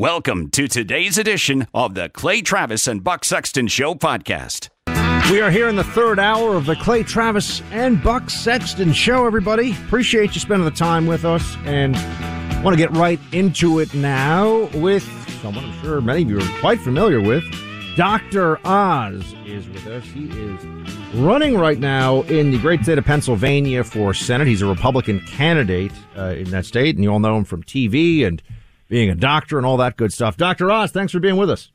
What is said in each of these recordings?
Welcome to today's edition of the Clay Travis and Buck Sexton Show podcast. We are here in the third hour of the Clay Travis and Buck Sexton Show, everybody. Appreciate you spending the time with us and want to get right into it now with someone I'm sure many of you are quite familiar with. Dr. Oz is with us. He is running right now in the great state of Pennsylvania for Senate. He's a Republican candidate uh, in that state, and you all know him from TV and being a doctor and all that good stuff. Dr. Oz, thanks for being with us.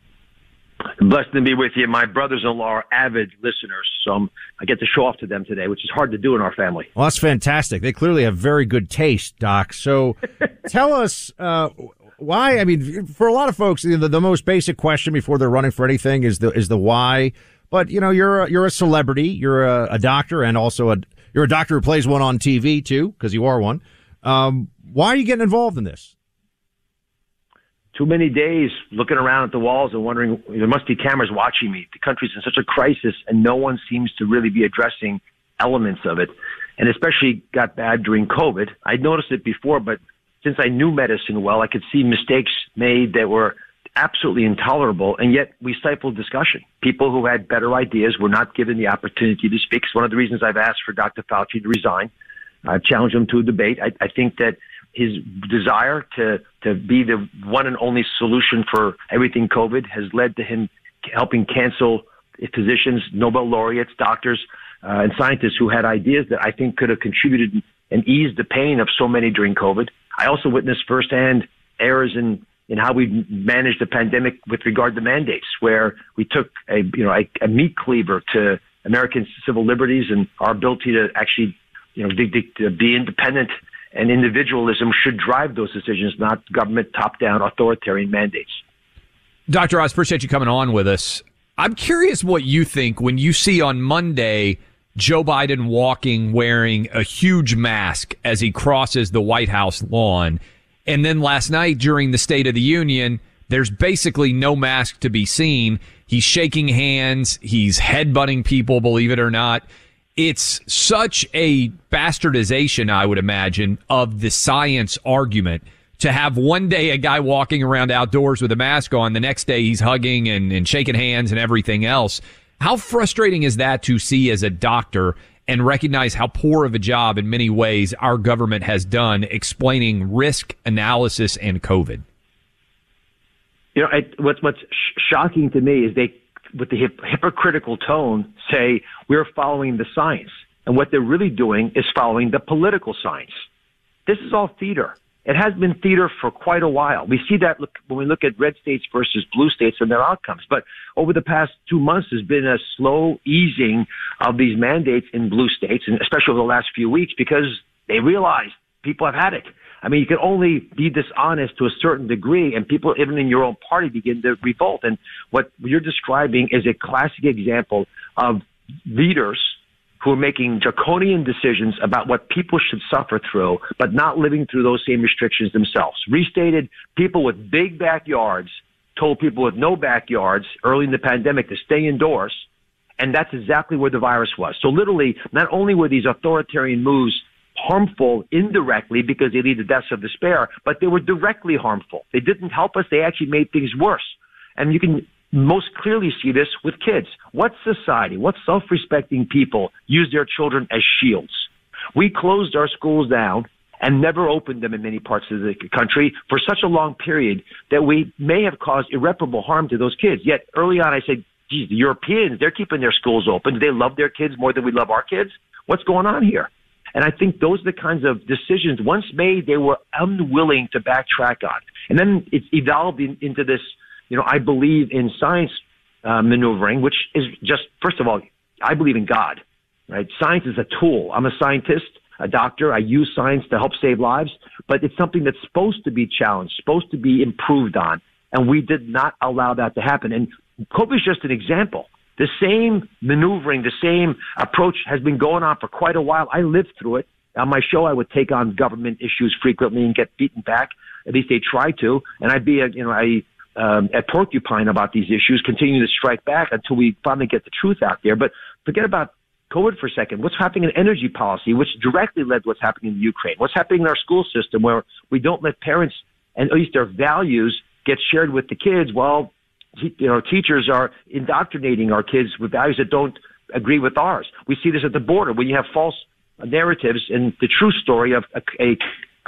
Blessed to be with you. My brothers-in-law are avid listeners, so I get to show off to them today, which is hard to do in our family. Well, that's fantastic. They clearly have very good taste, Doc. So, tell us uh, why. I mean, for a lot of folks, the, the most basic question before they're running for anything is the is the why. But you know, you're a, you're a celebrity, you're a, a doctor, and also a you're a doctor who plays one on TV too, because you are one. Um, why are you getting involved in this? Too many days looking around at the walls and wondering there must be cameras watching me. The country's in such a crisis, and no one seems to really be addressing elements of it. And especially got bad during COVID. I'd noticed it before, but since I knew medicine well, I could see mistakes made that were absolutely intolerable, and yet we stifled discussion. People who had better ideas were not given the opportunity to speak. It's one of the reasons I've asked for Dr. Fauci to resign. I've challenged him to a debate. I, I think that his desire to to be the one and only solution for everything COVID has led to him helping cancel physicians, Nobel laureates, doctors, uh, and scientists who had ideas that I think could have contributed and eased the pain of so many during COVID. I also witnessed firsthand errors in in how we managed the pandemic with regard to mandates, where we took a you know a, a meat cleaver to American civil liberties and our ability to actually you know to be independent and individualism should drive those decisions, not government top down authoritarian mandates. Dr. Oz, appreciate you coming on with us. I'm curious what you think when you see on Monday Joe Biden walking wearing a huge mask as he crosses the White House lawn. And then last night during the State of the Union, there's basically no mask to be seen. He's shaking hands. He's headbutting people, believe it or not it's such a bastardization, I would imagine, of the science argument to have one day a guy walking around outdoors with a mask on, the next day he's hugging and, and shaking hands and everything else. How frustrating is that to see as a doctor and recognize how poor of a job in many ways our government has done explaining risk analysis and COVID? You know, I, what's what's sh- shocking to me is they with the hip- hypocritical tone, say we're following the science. And what they're really doing is following the political science. This is all theater. It has been theater for quite a while. We see that when we look at red states versus blue states and their outcomes. But over the past two months, there's been a slow easing of these mandates in blue states, and especially over the last few weeks, because they realize people have had it. I mean, you can only be dishonest to a certain degree, and people, even in your own party, begin to revolt. And what you're describing is a classic example of leaders who are making draconian decisions about what people should suffer through, but not living through those same restrictions themselves. Restated people with big backyards told people with no backyards early in the pandemic to stay indoors. And that's exactly where the virus was. So literally, not only were these authoritarian moves harmful indirectly because they lead to deaths of despair, but they were directly harmful. They didn't help us. They actually made things worse. And you can most clearly see this with kids. What society, what self-respecting people use their children as shields? We closed our schools down and never opened them in many parts of the country for such a long period that we may have caused irreparable harm to those kids. Yet early on I said, geez, the Europeans, they're keeping their schools open. Do they love their kids more than we love our kids? What's going on here? And I think those are the kinds of decisions once made, they were unwilling to backtrack on. And then it's evolved in, into this, you know, I believe in science uh, maneuvering, which is just, first of all, I believe in God, right? Science is a tool. I'm a scientist a doctor. I use science to help save lives, but it's something that's supposed to be challenged, supposed to be improved on. And we did not allow that to happen. And COVID is just an example. The same maneuvering, the same approach has been going on for quite a while. I lived through it. On my show, I would take on government issues frequently and get beaten back. At least they try to. And I'd be, a, you know, I, um, at Porcupine about these issues, continue to strike back until we finally get the truth out there. But forget about COVID for a second. What's happening in energy policy, which directly led to what's happening in Ukraine? What's happening in our school system where we don't let parents and at least their values get shared with the kids while you know teachers are indoctrinating our kids with values that don't agree with ours. We see this at the border when you have false narratives and the true story of a, a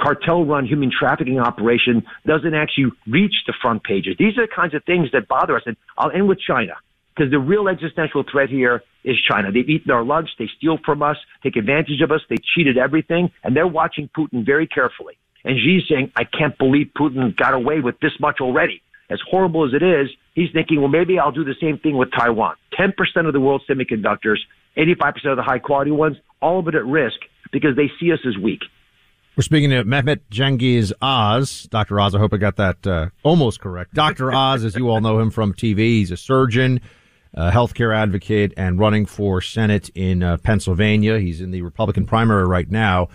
cartel run human trafficking operation doesn't actually reach the front pages. These are the kinds of things that bother us. And I'll end with China because the real existential threat here is China. They've eaten our lunch, they steal from us, take advantage of us, they cheated everything, and they're watching Putin very carefully. And Xi's saying, I can't believe Putin got away with this much already. As horrible as it is, he's thinking, well, maybe I'll do the same thing with Taiwan. 10% of the world's semiconductors, 85% of the high quality ones, all of it at risk because they see us as weak. We're speaking to Mehmet Cengiz Oz. Dr. Oz, I hope I got that uh, almost correct. Dr. Oz, as you all know him from TV, he's a surgeon a healthcare advocate and running for Senate in uh, Pennsylvania. He's in the Republican primary right now.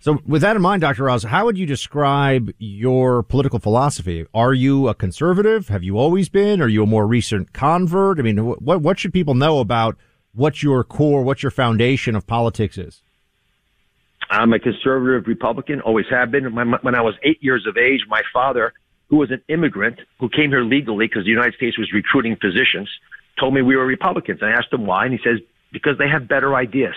So, with that in mind, Dr. Oz, how would you describe your political philosophy? Are you a conservative? Have you always been? Are you a more recent convert? I mean, what what should people know about what your core, what your foundation of politics is? I'm a conservative Republican, always have been. When I was eight years of age, my father, who was an immigrant who came here legally because the United States was recruiting physicians, told me we were Republicans. I asked him why, and he says, because they have better ideas.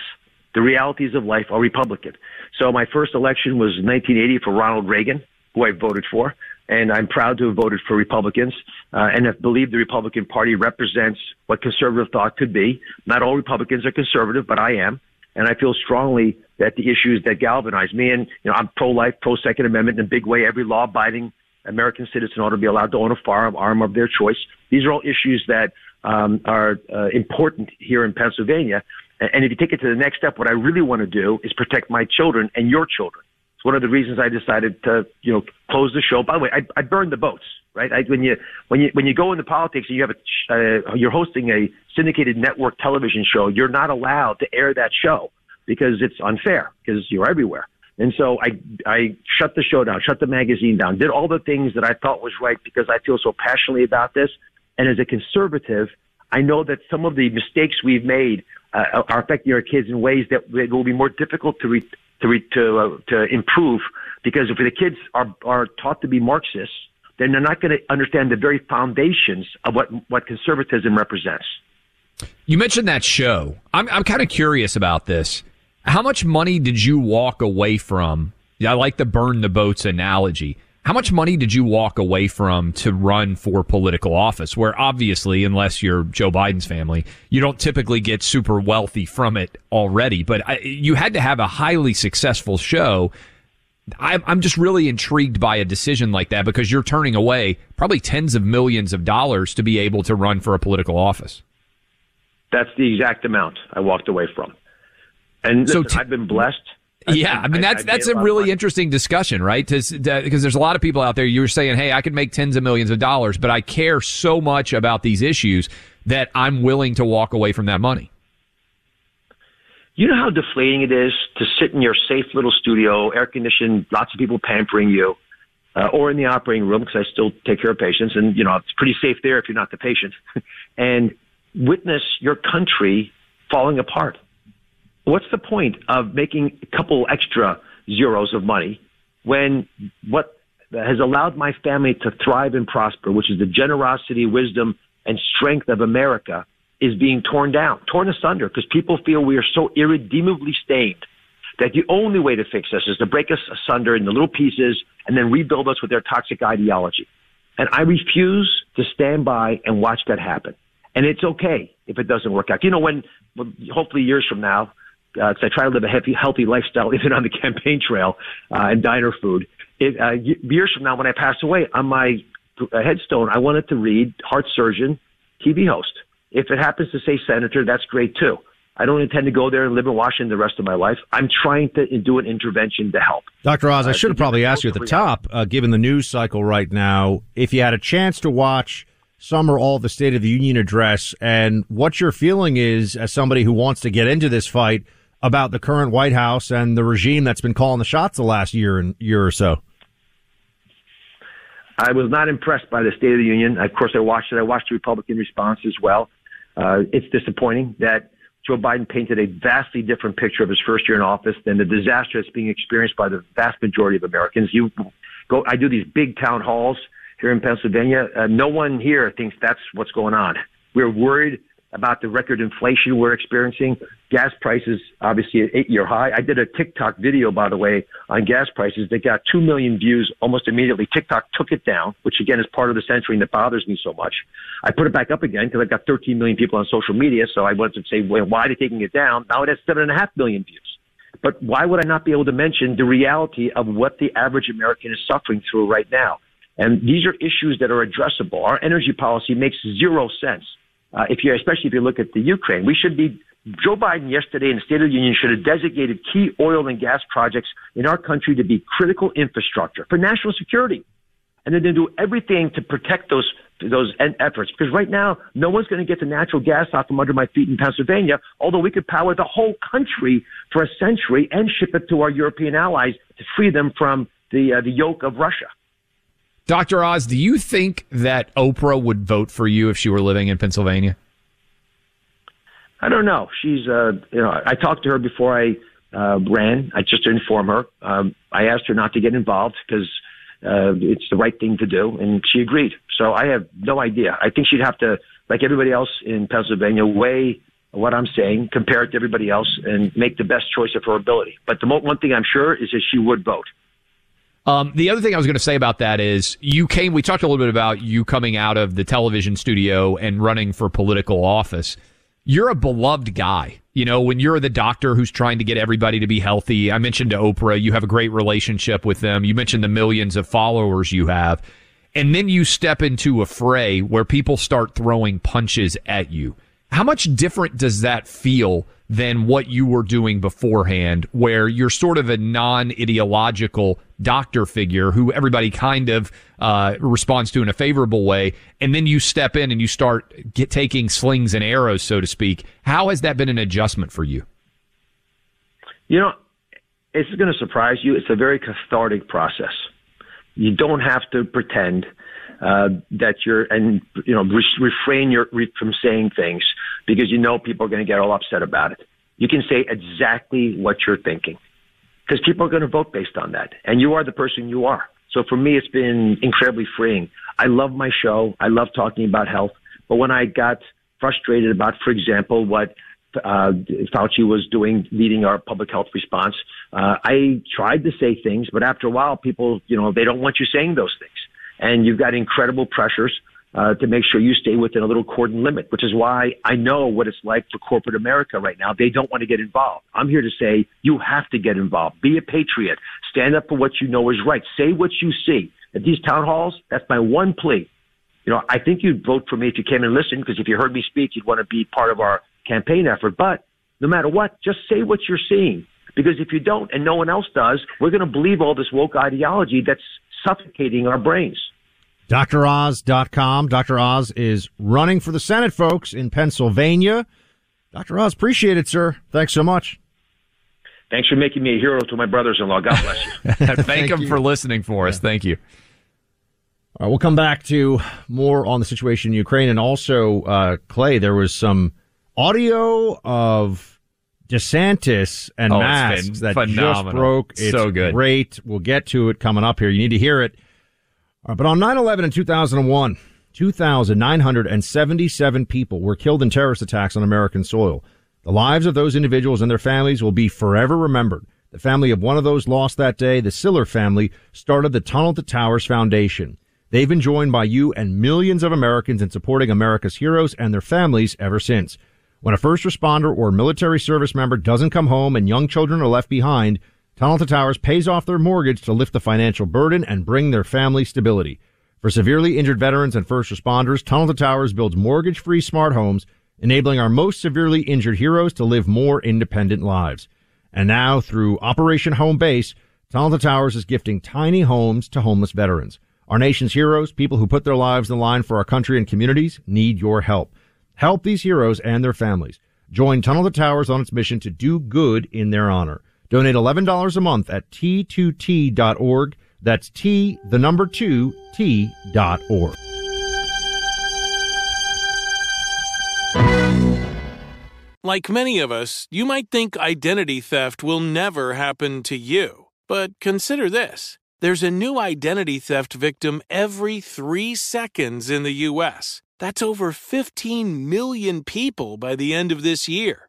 The realities of life are Republican. So my first election was 1980 for Ronald Reagan, who I voted for. And I'm proud to have voted for Republicans uh, and have believed the Republican Party represents what conservative thought could be. Not all Republicans are conservative, but I am. And I feel strongly that the issues that galvanize me, and you know, I'm pro-life, pro-Second Amendment in a big way. Every law-abiding American citizen ought to be allowed to own a firearm of their choice. These are all issues that um, are uh, important here in Pennsylvania. And if you take it to the next step, what I really want to do is protect my children and your children. It's one of the reasons I decided to, you know, close the show. By the way, I, I burned the boats, right? I, when you when you when you go into politics and you have a uh, you're hosting a syndicated network television show, you're not allowed to air that show because it's unfair because you're everywhere. And so I I shut the show down, shut the magazine down, did all the things that I thought was right because I feel so passionately about this. And as a conservative, I know that some of the mistakes we've made uh, are affecting our kids in ways that will be more difficult to re- to re- to uh, to improve because if the kids are are taught to be Marxists, then they're not going to understand the very foundations of what what conservatism represents. You mentioned that show. I'm I'm kind of curious about this. How much money did you walk away from? I like the burn the boats analogy. How much money did you walk away from to run for political office? Where obviously, unless you're Joe Biden's family, you don't typically get super wealthy from it already. But I, you had to have a highly successful show. I'm, I'm just really intrigued by a decision like that because you're turning away probably tens of millions of dollars to be able to run for a political office. That's the exact amount I walked away from. And listen, so t- I've been blessed yeah, I mean that's I, I that's a really interesting discussion, right? Because there's a lot of people out there. You were saying, "Hey, I could make tens of millions of dollars, but I care so much about these issues that I'm willing to walk away from that money." You know how deflating it is to sit in your safe little studio, air conditioned, lots of people pampering you, uh, or in the operating room because I still take care of patients, and you know it's pretty safe there if you're not the patient, and witness your country falling apart. What's the point of making a couple extra zeros of money when what has allowed my family to thrive and prosper, which is the generosity, wisdom, and strength of America, is being torn down, torn asunder, because people feel we are so irredeemably stained that the only way to fix us is to break us asunder into little pieces and then rebuild us with their toxic ideology. And I refuse to stand by and watch that happen. And it's okay if it doesn't work out. You know, when, hopefully years from now, because uh, I try to live a healthy, healthy lifestyle even on the campaign trail uh, and diner food. It, uh, years from now, when I pass away, on my uh, headstone, I wanted to read heart surgeon, TV host. If it happens to say senator, that's great too. I don't intend to go there and live in Washington the rest of my life. I'm trying to do an intervention to help. Dr. Oz, I uh, should have probably asked you at the top, uh, given the news cycle right now, if you had a chance to watch some or all of the State of the Union address and what your feeling is as somebody who wants to get into this fight about the current White House and the regime that's been calling the shots the last year and year or so. I was not impressed by the State of the Union. Of course, I watched it. I watched the Republican response as well. Uh, it's disappointing that Joe Biden painted a vastly different picture of his first year in office than the disaster that's being experienced by the vast majority of Americans. You go, I do these big town halls here in Pennsylvania. Uh, no one here thinks that's what's going on. We're worried about the record inflation we're experiencing. Gas prices, obviously, at eight year high. I did a TikTok video, by the way, on gas prices that got 2 million views almost immediately. TikTok took it down, which again is part of the censoring that bothers me so much. I put it back up again because I've got 13 million people on social media. So I wanted to say, well, why are they taking it down? Now it has seven and a half million views. But why would I not be able to mention the reality of what the average American is suffering through right now? And these are issues that are addressable. Our energy policy makes zero sense uh, if you, especially if you look at the Ukraine, we should be. Joe Biden yesterday in the State of the Union should have designated key oil and gas projects in our country to be critical infrastructure for national security, and then to do everything to protect those those efforts. Because right now, no one's going to get the natural gas off from under my feet in Pennsylvania. Although we could power the whole country for a century and ship it to our European allies to free them from the uh, the yoke of Russia. Dr. Oz, do you think that Oprah would vote for you if she were living in Pennsylvania? I don't know. She's, uh, you know, I talked to her before I uh, ran. I just to inform her. Um, I asked her not to get involved because uh, it's the right thing to do, and she agreed. So I have no idea. I think she'd have to, like everybody else in Pennsylvania, weigh what I'm saying, compare it to everybody else, and make the best choice of her ability. But the mo- one thing I'm sure is that she would vote. Um, the other thing I was going to say about that is you came, we talked a little bit about you coming out of the television studio and running for political office. You're a beloved guy. You know, when you're the doctor who's trying to get everybody to be healthy, I mentioned to Oprah, you have a great relationship with them. You mentioned the millions of followers you have. And then you step into a fray where people start throwing punches at you. How much different does that feel than what you were doing beforehand, where you're sort of a non ideological doctor figure who everybody kind of uh, responds to in a favorable way, and then you step in and you start get, taking slings and arrows, so to speak. How has that been an adjustment for you? You know, it's going to surprise you. It's a very cathartic process. You don't have to pretend uh, that you're and you know re- refrain your re- from saying things because you know people are going to get all upset about it. You can say exactly what you're thinking because people are going to vote based on that, and you are the person you are. So for me, it's been incredibly freeing. I love my show. I love talking about health. But when I got frustrated about, for example, what uh, Fauci was doing, leading our public health response, uh, I tried to say things, but after a while, people, you know, they don't want you saying those things and you've got incredible pressures uh, to make sure you stay within a little cordon limit, which is why I know what it's like for corporate America right now. They don't want to get involved. I'm here to say you have to get involved. Be a patriot. Stand up for what you know is right. Say what you see. At these town halls, that's my one plea. You know, I think you'd vote for me if you came and listened, because if you heard me speak, you'd want to be part of our campaign effort. But no matter what, just say what you're seeing. Because if you don't and no one else does, we're going to believe all this woke ideology that's suffocating our brains. DrOz.com. Dr. Oz is running for the Senate, folks, in Pennsylvania. Dr. Oz, appreciate it, sir. Thanks so much. Thanks for making me a hero to my brothers-in-law. God bless you. Thank, Thank him you. for listening for us. Thank you. All right, we'll come back to more on the situation in Ukraine and also uh, Clay. There was some audio of DeSantis and Oh, it's masks been that just broke. It's So good. great. We'll get to it coming up here. You need to hear it. Right, but on 9/11 in 2001, 2,977 people were killed in terrorist attacks on American soil. The lives of those individuals and their families will be forever remembered. The family of one of those lost that day, the Siller family, started the Tunnel to Towers Foundation. They've been joined by you and millions of Americans in supporting America's heroes and their families ever since. When a first responder or military service member doesn't come home and young children are left behind, Tunnel to Towers pays off their mortgage to lift the financial burden and bring their family stability. For severely injured veterans and first responders, Tunnel to Towers builds mortgage-free smart homes, enabling our most severely injured heroes to live more independent lives. And now, through Operation Home Base, Tunnel to Towers is gifting tiny homes to homeless veterans. Our nation's heroes, people who put their lives in line for our country and communities, need your help. Help these heroes and their families. Join Tunnel to Towers on its mission to do good in their honor. Donate $11 a month at t2t.org. That's T, the number two, T dot org. Like many of us, you might think identity theft will never happen to you. But consider this there's a new identity theft victim every three seconds in the U.S. That's over 15 million people by the end of this year,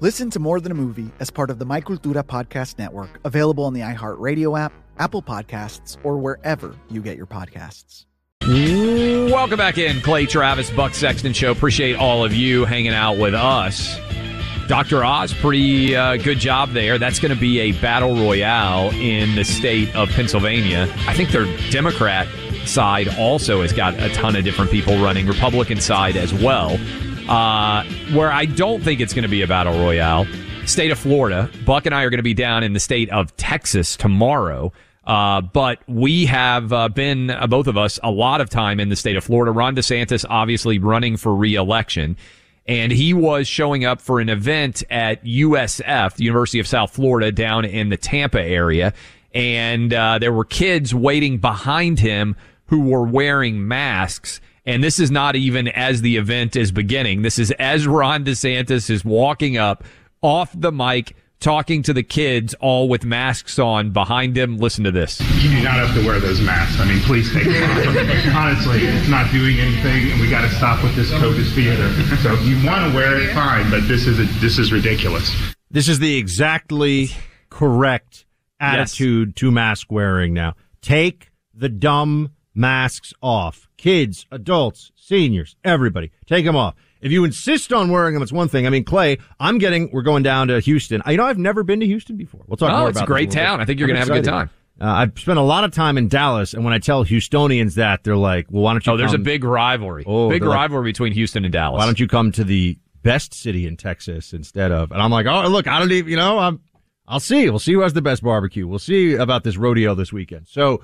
Listen to More Than a Movie as part of the My Cultura Podcast Network, available on the iHeartRadio app, Apple Podcasts, or wherever you get your podcasts. Welcome back in, Clay Travis, Buck Sexton Show. Appreciate all of you hanging out with us. Dr. Oz, pretty uh, good job there. That's going to be a battle royale in the state of Pennsylvania. I think their Democrat side also has got a ton of different people running, Republican side as well. Uh, where I don't think it's going to be a battle royale, state of Florida. Buck and I are going to be down in the state of Texas tomorrow. Uh, but we have uh, been, uh, both of us, a lot of time in the state of Florida. Ron DeSantis obviously running for reelection. And he was showing up for an event at USF, the University of South Florida, down in the Tampa area. And uh, there were kids waiting behind him who were wearing masks. And this is not even as the event is beginning. This is as Ron DeSantis is walking up off the mic, talking to the kids, all with masks on behind him. Listen to this. You do not have to wear those masks. I mean, please take them off. Honestly, it's not doing anything, and we got to stop with this COVID theater. So if you want to wear it, fine, but this is a, this is ridiculous. This is the exactly correct attitude to mask wearing now. Take the dumb masks off. Kids, adults, seniors, everybody, take them off. If you insist on wearing them, it's one thing. I mean, Clay, I'm getting, we're going down to Houston. You know, I've never been to Houston before. We'll talk about it. Oh, it's a great town. bit. I think you're gonna have a good time. Uh, I've spent a lot of time in Dallas, and when I tell Houstonians that, they're like, well, why don't you Oh, there's a big rivalry. Oh, big they're like, rivalry between Houston and Dallas. Why don't you come to the best city in Texas instead of? And I'm like, oh, look, I don't even, you know, I'm, I'll see. We'll see who has the best barbecue. We'll see about this rodeo this weekend. So,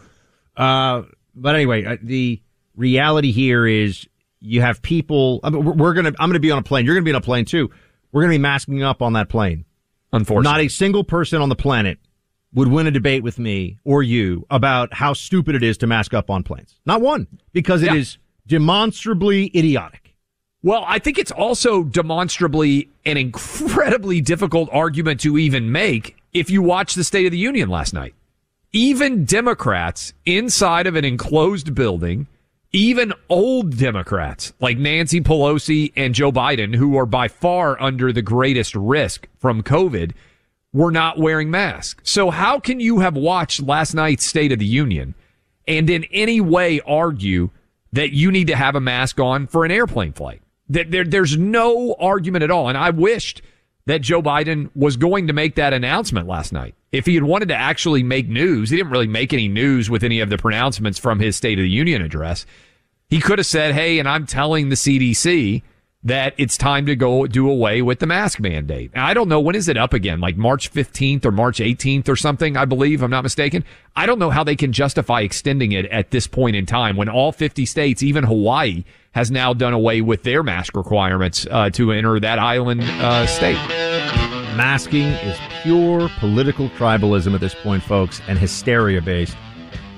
uh, but anyway, uh, the reality here is you have people. I mean, we're, we're gonna. I'm gonna be on a plane. You're gonna be on a plane too. We're gonna be masking up on that plane. Unfortunately, not a single person on the planet would win a debate with me or you about how stupid it is to mask up on planes. Not one, because it is demonstrably idiotic. Well, I think it's also demonstrably an incredibly difficult argument to even make if you watch the State of the Union last night. Even Democrats inside of an enclosed building, even old Democrats like Nancy Pelosi and Joe Biden, who are by far under the greatest risk from COVID, were not wearing masks. So how can you have watched last night's State of the Union and in any way argue that you need to have a mask on for an airplane flight? That there, there's no argument at all. And I wished that Joe Biden was going to make that announcement last night. If he had wanted to actually make news, he didn't really make any news with any of the pronouncements from his State of the Union address. He could have said, Hey, and I'm telling the CDC that it's time to go do away with the mask mandate. And I don't know when is it up again, like March 15th or March 18th or something, I believe, I'm not mistaken. I don't know how they can justify extending it at this point in time when all 50 states, even Hawaii, has now done away with their mask requirements uh, to enter that island uh, state. Masking is pure political tribalism at this point, folks, and hysteria based.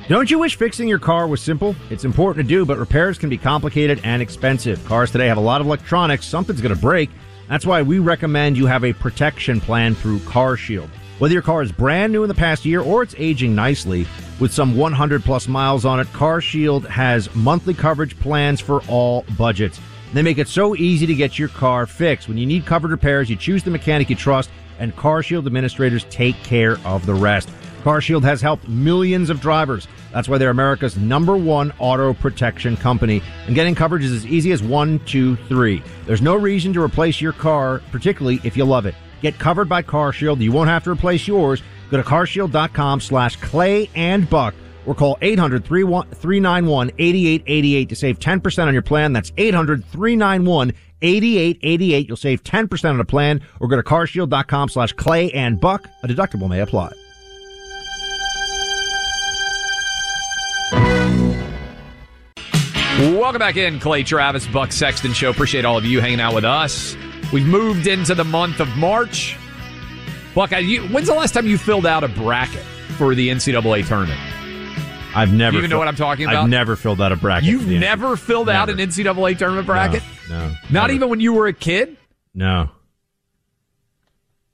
Don't you wish fixing your car was simple? It's important to do, but repairs can be complicated and expensive. Cars today have a lot of electronics, something's going to break. That's why we recommend you have a protection plan through CarShield. Whether your car is brand new in the past year or it's aging nicely with some 100 plus miles on it, CarShield has monthly coverage plans for all budgets. They make it so easy to get your car fixed. When you need covered repairs, you choose the mechanic you trust, and CarShield administrators take care of the rest. CarShield has helped millions of drivers. That's why they're America's number one auto protection company. And getting coverage is as easy as one, two, three. There's no reason to replace your car, particularly if you love it. Get covered by CarShield. You won't have to replace yours. Go to carshield.com slash clay and buck or call 800 391 8888 to save 10% on your plan. That's 800 391 8888. You'll save 10% on a plan or go to carshield.com slash clay and buck. A deductible may apply. Welcome back in, Clay Travis, Buck Sexton Show. Appreciate all of you hanging out with us. We've moved into the month of March. Buck, you, when's the last time you filled out a bracket for the NCAA tournament? I've never. Do you even know what I'm talking about? I've never filled out a bracket. You've never filled out an NCAA tournament bracket? No. Not even when you were a kid? No.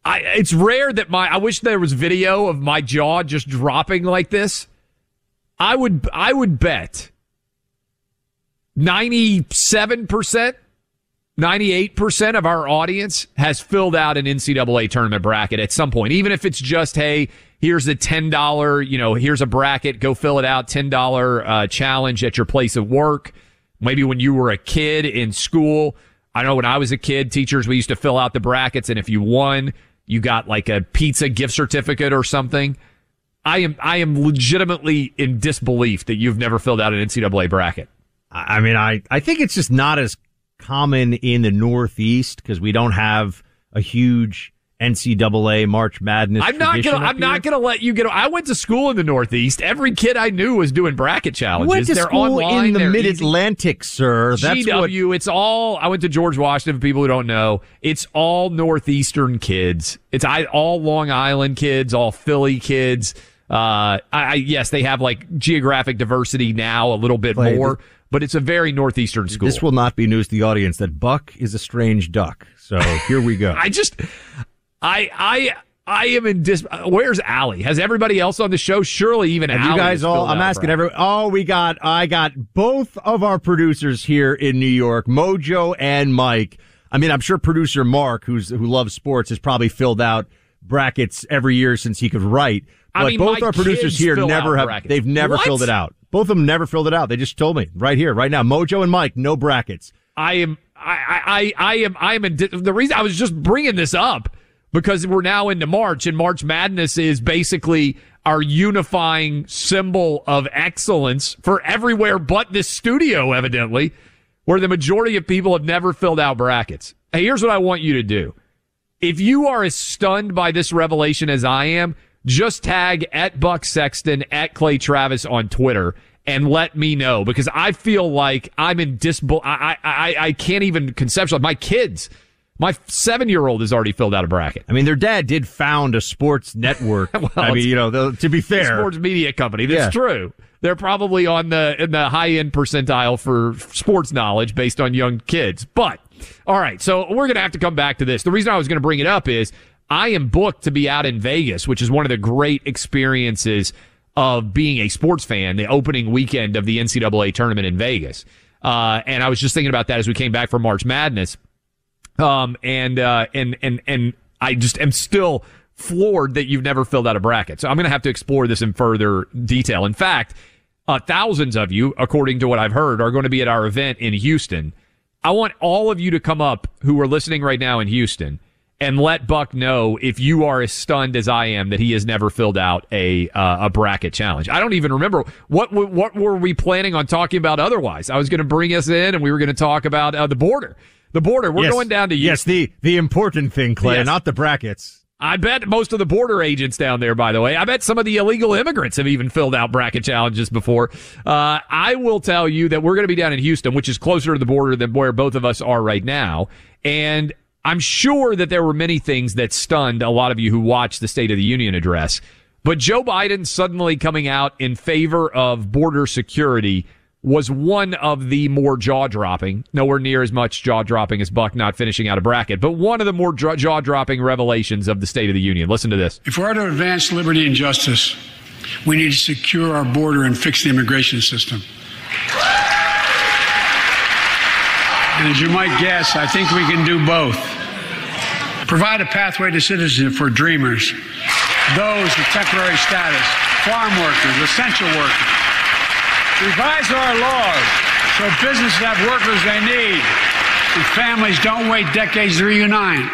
I, it's rare that my, I wish there was video of my jaw just dropping like this. I would, I would bet 97%, 98% of our audience has filled out an NCAA tournament bracket at some point, even if it's just, hey, here's a $10, you know, here's a bracket, go fill it out, $10 uh, challenge at your place of work. Maybe when you were a kid in school. I know when I was a kid, teachers, we used to fill out the brackets, and if you won, you got like a pizza gift certificate or something. I am, I am legitimately in disbelief that you've never filled out an NCAA bracket. I I mean, I, I think it's just not as common in the Northeast because we don't have a huge NCAA March Madness. I'm not gonna. I'm not here. gonna let you get. I went to school in the Northeast. Every kid I knew was doing bracket challenges. Went to they're school online. in the Mid Atlantic, sir. That's what. GW. It's all. I went to George Washington. For people who don't know, it's all northeastern kids. It's I all Long Island kids, all Philly kids. Uh, I, I, yes, they have like geographic diversity now a little bit more, but it's a very northeastern school. This will not be news to the audience that Buck is a strange duck. So here we go. I just, I, I, I am in dis. Uh, where's Allie? Has everybody else on the show? Surely even Have Allie you guys all? I'm asking right? every. Oh, we got. I got both of our producers here in New York, Mojo and Mike. I mean, I'm sure producer Mark, who's who loves sports, has probably filled out brackets every year since he could write. I But mean, both our producers here never have. brackets. They've never What? filled it out. Both of them never filled it out. They just told me right here, right now. Mojo and Mike, no brackets. I am. I, I, I am. I am. In, di- the reason I was just bringing this up because we're now into March, and March Madness is basically our unifying symbol of excellence for everywhere but this studio, evidently, where the majority of people have never filled out brackets. Hey, here's what I want you to do. If you are as stunned by this revelation as I am, just tag at Buck Sexton at Clay Travis on Twitter and let me know because I feel like I'm in disbel. I, I, I, I can't even conceptualize my kids. My seven year old has already filled out a bracket. I mean, their dad did found a sports network. I mean, you know, to be fair, sports media company. That's Yeah. true. They're probably on the in the high end percentile for sports knowledge based on young kids. But all right, so we're gonna have to come back to this. The reason I was gonna bring it up is I am booked to be out in Vegas, which is one of the great experiences of being a sports fan. The opening weekend of the NCAA tournament in Vegas, uh, and I was just thinking about that as we came back from March Madness. Um, and, uh, and, and, and I just am still floored that you've never filled out a bracket. So I'm going to have to explore this in further detail. In fact, uh, thousands of you, according to what I've heard, are going to be at our event in Houston. I want all of you to come up who are listening right now in Houston and let Buck know if you are as stunned as I am that he has never filled out a uh, a bracket challenge. I don't even remember what what were we planning on talking about otherwise. I was going to bring us in and we were going to talk about uh, the border. The border. We're Yes. going down to yes, the the important thing, Clay, Yes. not the brackets. I bet most of the border agents down there, by the way, I bet some of the illegal immigrants have even filled out bracket challenges before. Uh, I will tell you that we're going to be down in Houston, which is closer to the border than where both of us are right now. And I'm sure that there were many things that stunned a lot of you who watched the State of the Union address. But Joe Biden suddenly coming out in favor of border security was one of the more jaw dropping, nowhere near as much jaw dropping as Buck not finishing out a bracket, but one of the more jaw dropping revelations of the State of the Union. Listen to this. If we're to advance liberty and justice, we need to secure our border and fix the immigration system. And as you might guess, I think we can do both. Provide a pathway to citizenship for dreamers, those with temporary status, farm workers, essential workers. Revise our laws so businesses have workers they need and families don't wait decades to reunite.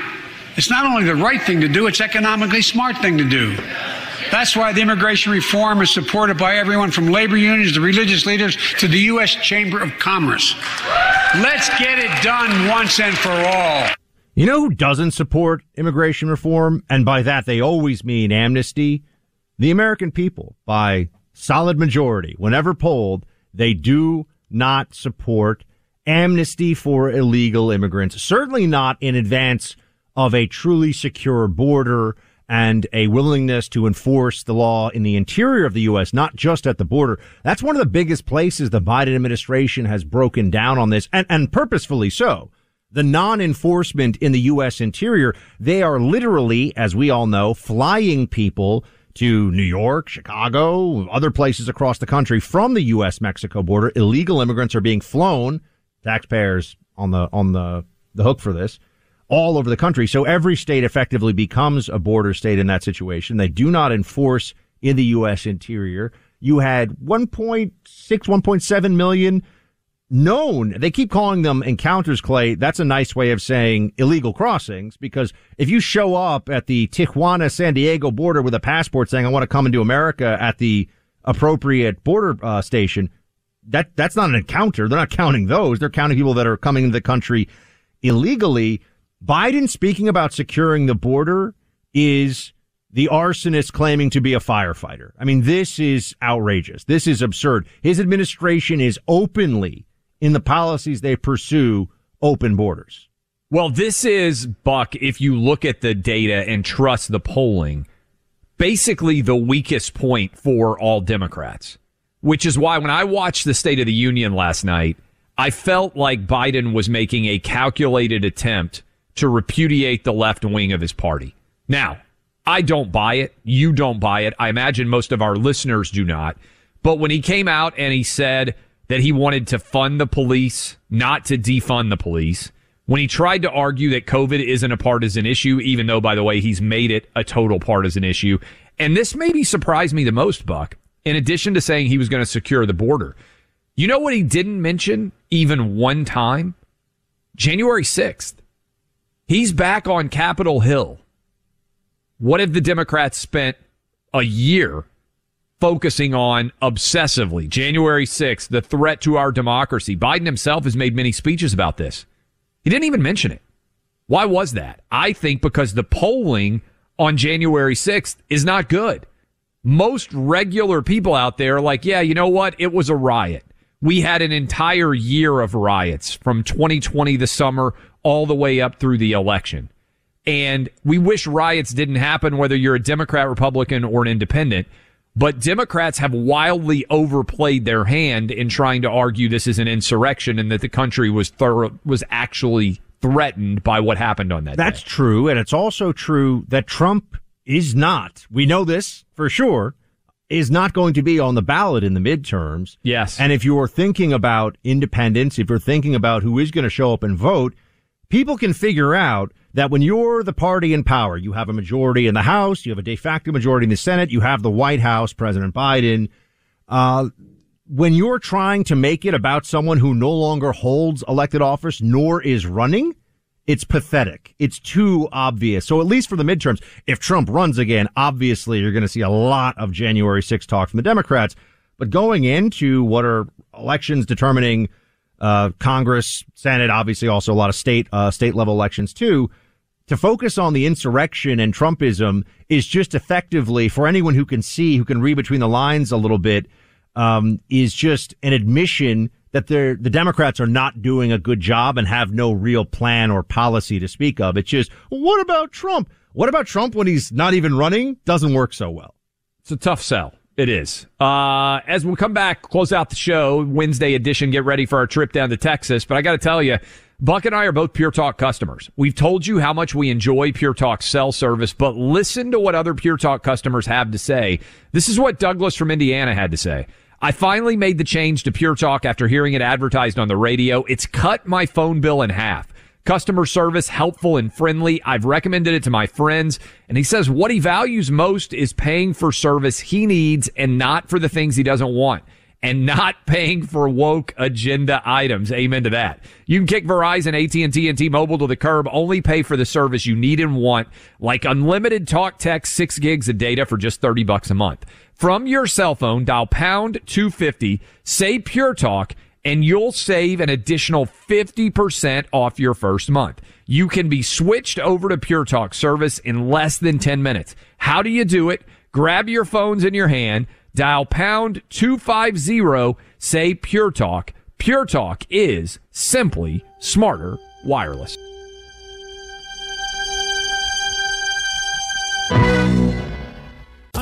It's not only the right thing to do, it's economically smart thing to do. That's why the immigration reform is supported by everyone from labor unions to religious leaders to the U.S. Chamber of Commerce. Let's get it done once and for all. You know who doesn't support immigration reform? And by that, they always mean amnesty. The American people, by solid majority, whenever polled, they do not support amnesty for illegal immigrants. Certainly not in advance of a truly secure border and a willingness to enforce the law in the interior of the U.S., not just at the border. That's one of the biggest places the Biden administration has broken down on this, and, and purposefully so the non-enforcement in the U.S. interior, they are literally, as we all know, flying people to New York, Chicago, other places across the country from the U.S. Mexico border. Illegal immigrants are being flown, taxpayers on the, on the, the hook for this, all over the country. So every state effectively becomes a border state in that situation. They do not enforce in the U.S. interior. You had 1.6, 1.7 million known. They keep calling them encounters, Clay. That's a nice way of saying illegal crossings because if you show up at the Tijuana San Diego border with a passport saying, I want to come into America at the appropriate border uh, station, that, that's not an encounter. They're not counting those. They're counting people that are coming into the country illegally. Biden speaking about securing the border is the arsonist claiming to be a firefighter. I mean, this is outrageous. This is absurd. His administration is openly in the policies they pursue open borders. Well, this is Buck. If you look at the data and trust the polling, basically the weakest point for all Democrats, which is why when I watched the State of the Union last night, I felt like Biden was making a calculated attempt to repudiate the left wing of his party. Now, I don't buy it. You don't buy it. I imagine most of our listeners do not. But when he came out and he said that he wanted to fund the police, not to defund the police, when he tried to argue that COVID isn't a partisan issue, even though, by the way, he's made it a total partisan issue. And this maybe surprised me the most, Buck, in addition to saying he was going to secure the border. You know what he didn't mention even one time? January 6th. He's back on Capitol Hill. What if the Democrats spent a year focusing on obsessively January 6th, the threat to our democracy? Biden himself has made many speeches about this. He didn't even mention it. Why was that? I think because the polling on January 6th is not good. Most regular people out there are like, yeah, you know what? It was a riot. We had an entire year of riots from 2020, the summer, all the way up through the election. And we wish riots didn't happen, whether you're a Democrat, Republican, or an independent. But Democrats have wildly overplayed their hand in trying to argue this is an insurrection and that the country was thorough, was actually threatened by what happened on that day. That's day. true. And it's also true that Trump is not, we know this for sure, is not going to be on the ballot in the midterms. Yes. And if you're thinking about independence, if you're thinking about who is going to show up and vote, people can figure out that when you're the party in power, you have a majority in the House, you have a de facto majority in the Senate, you have the White House, President Biden. Uh, when you're trying to make it about someone who no longer holds elected office nor is running, it's pathetic. It's too obvious. So at least for the midterms, if Trump runs again, obviously you're going to see a lot of January 6 talk from the Democrats. But going into what are elections determining uh, Congress, Senate, obviously also a lot of state uh, state level elections too. To focus on the insurrection and Trumpism is just effectively for anyone who can see, who can read between the lines a little bit, um, is just an admission that they're, the Democrats are not doing a good job and have no real plan or policy to speak of. It's just, what about Trump? What about Trump when he's not even running? Doesn't work so well. It's a tough sell. It is. Uh, as we come back, close out the show, Wednesday edition, get ready for our trip down to Texas. But I got to tell you, Buck and I are both Pure Talk customers. We've told you how much we enjoy Pure Talk's cell service, but listen to what other Pure Talk customers have to say. This is what Douglas from Indiana had to say. I finally made the change to Pure Talk after hearing it advertised on the radio. It's cut my phone bill in half. Customer service helpful and friendly. I've recommended it to my friends. And he says what he values most is paying for service he needs and not for the things he doesn't want and not paying for woke agenda items. Amen to that. You can kick Verizon, AT&T, and T-Mobile to the curb. Only pay for the service you need and want, like unlimited talk, text, six gigs of data for just 30 bucks a month. From your cell phone, dial pound 250, say Pure Talk, and you'll save an additional 50% off your first month. You can be switched over to Pure Talk service in less than 10 minutes. How do you do it? Grab your phones in your hand, dial pound 250, say Pure Talk. Pure Talk is simply smarter wireless.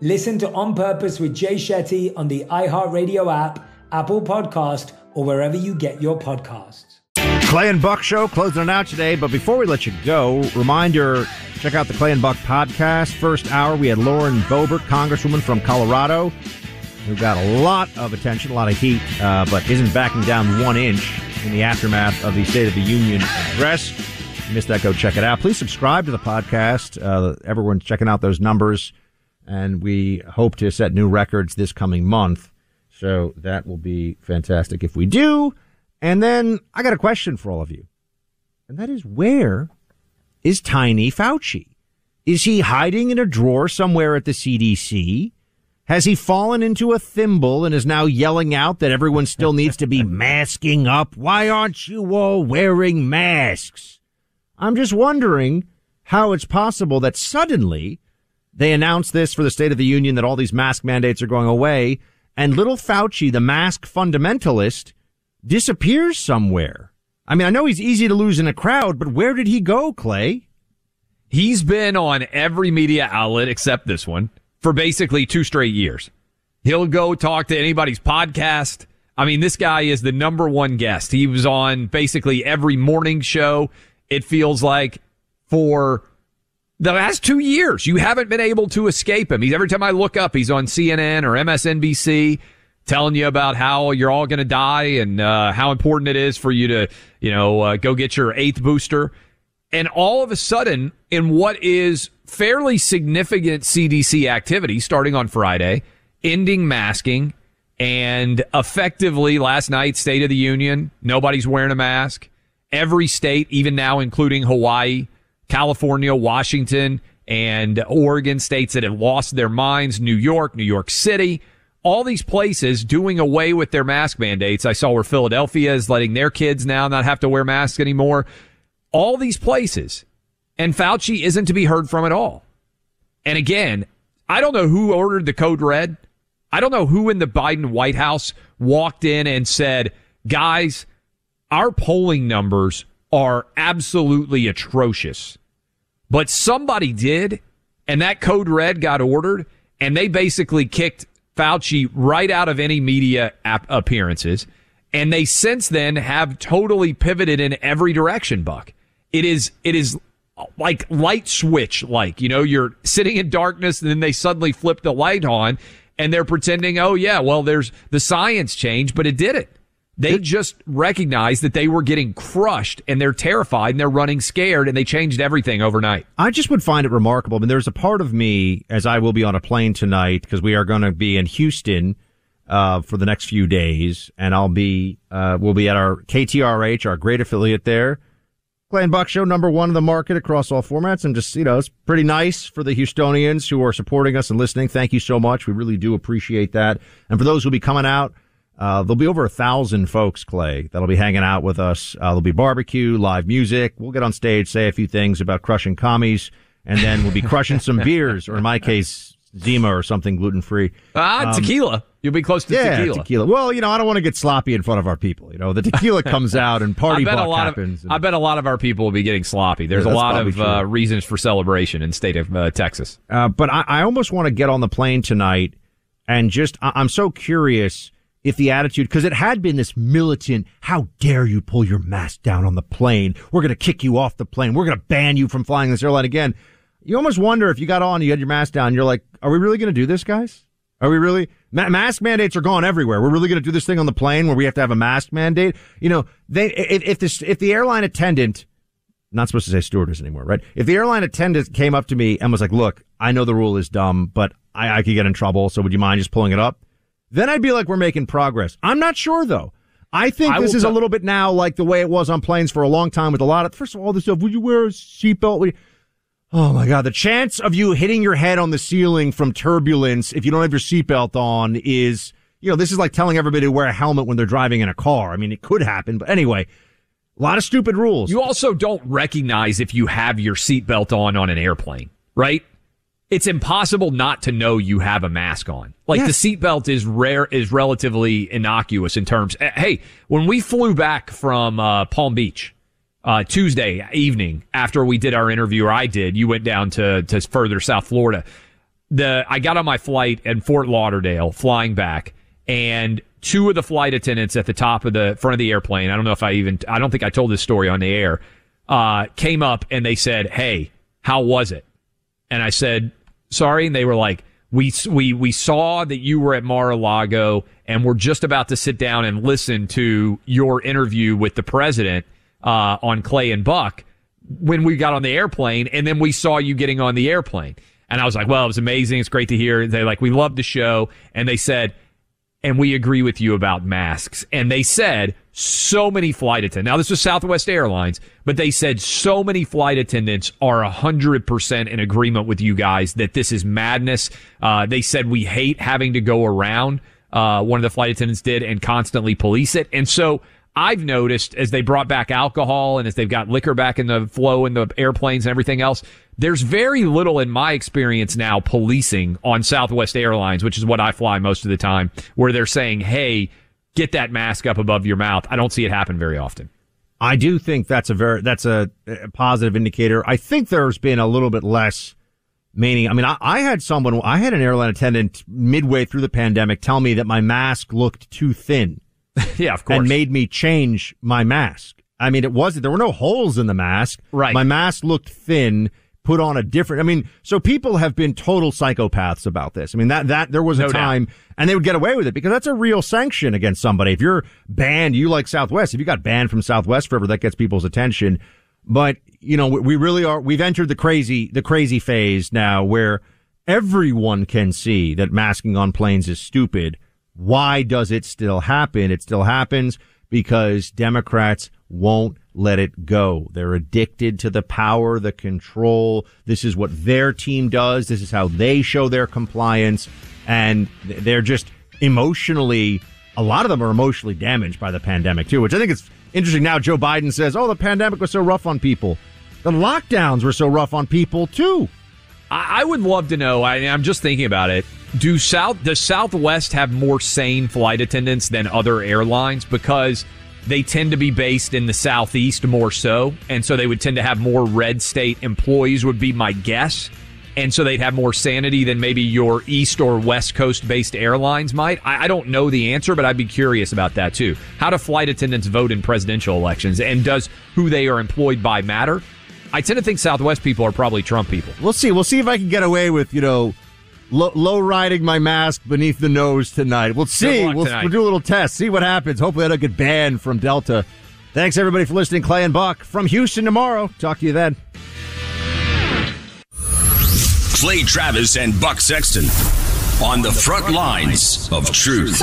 Listen to On Purpose with Jay Shetty on the iHeartRadio app, Apple Podcast, or wherever you get your podcasts. Clay and Buck Show closing it out today. But before we let you go, reminder check out the Clay and Buck podcast. First hour, we had Lauren Boebert, Congresswoman from Colorado, who got a lot of attention, a lot of heat, uh, but isn't backing down one inch in the aftermath of the State of the Union address. If you missed that, go check it out. Please subscribe to the podcast. Uh, everyone's checking out those numbers, and we hope to set new records this coming month. So that will be fantastic if we do. And then I got a question for all of you. And that is where is Tiny Fauci? Is he hiding in a drawer somewhere at the CDC? Has he fallen into a thimble and is now yelling out that everyone still needs to be masking up? Why aren't you all wearing masks? I'm just wondering how it's possible that suddenly they announced this for the State of the Union that all these mask mandates are going away and little Fauci, the mask fundamentalist, disappears somewhere. I mean, I know he's easy to lose in a crowd, but where did he go, Clay? He's been on every media outlet except this one for basically two straight years. He'll go talk to anybody's podcast. I mean, this guy is the number one guest. He was on basically every morning show. It feels like for the last two years, you haven't been able to escape him. He's every time I look up, he's on CNN or MSNBC telling you about how you're all going to die and uh, how important it is for you to, you know, uh, go get your eighth booster. And all of a sudden, in what is fairly significant CDC activity starting on Friday, ending masking and effectively last night, State of the Union, nobody's wearing a mask. Every state, even now, including Hawaii, California, Washington, and Oregon, states that have lost their minds, New York, New York City, all these places doing away with their mask mandates. I saw where Philadelphia is letting their kids now not have to wear masks anymore. All these places. And Fauci isn't to be heard from at all. And again, I don't know who ordered the code red. I don't know who in the Biden White House walked in and said, guys, our polling numbers are absolutely atrocious. But somebody did, and that code red got ordered, and they basically kicked Fauci right out of any media ap- appearances. And they since then have totally pivoted in every direction, Buck. It is, it is like light switch, like, you know, you're sitting in darkness and then they suddenly flip the light on and they're pretending, oh yeah, well, there's the science change, but it didn't. They just recognized that they were getting crushed and they're terrified and they're running scared and they changed everything overnight. I just would find it remarkable. I mean, there's a part of me, as I will be on a plane tonight, because we are going to be in Houston uh, for the next few days, and I'll be, uh, we'll be at our KTRH, our great affiliate there. Glenn Buck Show, number one in the market across all formats, and just, you know, it's pretty nice for the Houstonians who are supporting us and listening. Thank you so much. We really do appreciate that. And for those who'll be coming out, uh, there'll be over a thousand folks, Clay, that'll be hanging out with us. Uh, there'll be barbecue, live music. We'll get on stage, say a few things about crushing commies, and then we'll be crushing some beers, or in my case, Zima or something gluten free. Ah, tequila. You'll be close to yeah, tequila. Well, you know, I don't want to get sloppy in front of our people. You know, the tequila comes out and party buck happens. Of, I bet a lot of our people will be getting sloppy. There's Yeah, a lot of uh, reasons for celebration in the state of uh, Texas. Uh, but I, I almost want to get on the plane tonight and just, I, I'm so curious. If the attitude, because it had been this militant, how dare you pull your mask down on the plane? We're going to kick you off the plane. We're going to ban you from flying this airline again. You almost wonder if you got on, you had your mask down, you're like, are we really going to do this, guys? Are we really? Ma- mask mandates are gone everywhere. We're really going to do this thing on the plane where we have to have a mask mandate. You know, they if, if this if the airline attendant, not supposed to say stewardess anymore, right? If the airline attendant came up to me and was like, "Look, I know the rule is dumb, but I, I could get in trouble. So would you mind just pulling it up?" Then I'd be like, "We're making progress." I'm not sure though. I think I this is a t- little bit now like the way it was on planes for a long time with a lot of first of all this stuff. Would you wear a seatbelt? Oh my God. The chance of you hitting your head on the ceiling from turbulence if you don't have your seatbelt on is, you know, this is like telling everybody to wear a helmet when they're driving in a car. I mean, it could happen, but anyway, a lot of stupid rules. You also don't recognize if you have your seatbelt on on an airplane, right? It's impossible not to know you have a mask on. Like Yes. the seatbelt is rare, is relatively innocuous in terms. eh, Hey, when we flew back from uh, Palm Beach uh, Tuesday evening after we did our interview, or I did, you went down to to further South Florida. The I got on my flight in Fort Lauderdale, flying back, and two of the flight attendants at the top of the front of the airplane. I don't know if I even. I don't think I told this story on the air. Uh, came up and they said, "Hey, how was it?" And I said, "Sorry." And they were like, "We we we saw that you were at Mar-a-Lago, and we're just about to sit down and listen to your interview with the president uh, on Clay and Buck when we got on the airplane, and then we saw you getting on the airplane." And I was like, "Well, it was amazing. It's great to hear." They like, "We love the show," and they said and we agree with you about masks. And they said so many flight attendants. Now this was Southwest Airlines, but they said so many flight attendants are hundred percent in agreement with you guys that this is madness. Uh, they said we hate having to go around. Uh, one of the flight attendants did and constantly police it. And so I've noticed as they brought back alcohol and as they've got liquor back in the flow in the airplanes and everything else, there's very little in my experience now policing on Southwest Airlines, which is what I fly most of the time, where they're saying, Hey, get that mask up above your mouth. I don't see it happen very often. I do think that's a very that's a, a positive indicator. I think there's been a little bit less. Meaning, I mean, I, I had someone, I had an airline attendant midway through the pandemic tell me that my mask looked too thin. yeah, of course. And made me change my mask. I mean, it wasn't, there were no holes in the mask. Right. My mask looked thin, put on a different, I mean, so people have been total psychopaths about this. I mean, that, that, there was a No doubt. time and they would get away with it because that's a real sanction against somebody. If you're banned, you like Southwest, if you got banned from Southwest forever, that gets people's attention. But, you know, we really are, we've entered the crazy, the crazy phase now where everyone can see that masking on planes is stupid. Why does it still happen? It still happens because Democrats won't let it go. They're addicted to the power, the control. This is what their team does. This is how they show their compliance. And they're just emotionally, a lot of them are emotionally damaged by the pandemic too, which I think is interesting. Now Joe Biden says, oh, the pandemic was so rough on people. The lockdowns were so rough on people too. I, would love to know. I, I'm just thinking about it. Do South does Southwest have more sane flight attendants than other airlines because they tend to be based in the southeast more so, and so they would tend to have more red state employees. Would be my guess, and so they'd have more sanity than maybe your east or west coast based airlines might. I, I don't know the answer, but I'd be curious about that too. How do flight attendants vote in presidential elections, and does who they are employed by matter? I tend to think Southwest people are probably Trump people. We'll see. We'll see if I can get away with, you know, low, low riding my mask beneath the nose tonight. We'll see. We'll, tonight. we'll do a little test, see what happens. Hopefully, I don't get banned from Delta. Thanks, everybody, for listening. Clay and Buck from Houston tomorrow. Talk to you then. Clay Travis and Buck Sexton on the front lines of truth.